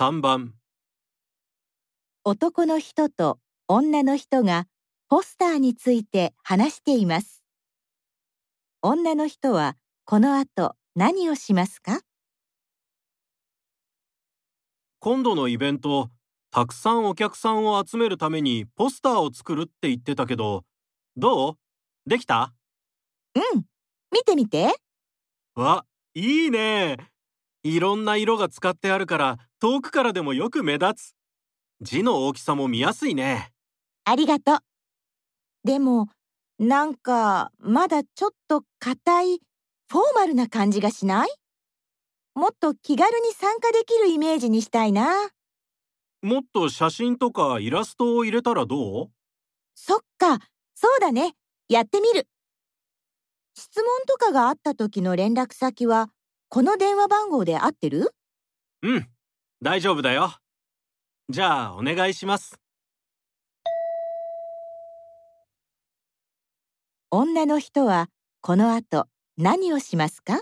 3番男の人と女の人がポスターについて話しています。女の人はこの後何をしますか？今度のイベントたくさんお客さんを集めるためにポスターを作るって言ってたけどどう？できた？うん、見てみて。わいいねいろんな色が使ってあるから遠くからでもよく目立つ字の大きさも見やすいねありがとう。でも、なんかまだちょっと硬いフォーマルな感じがしない？もっと気軽に参加できるイメージにしたいな。もっと写真とかイラストを入れたらどう？そっか、そうだね。やってみる。質問とかがあった時の連絡先は、この電話番号で合ってる？うん。大丈夫だよ。じゃあお願いします。女の人はこの後何をしますか？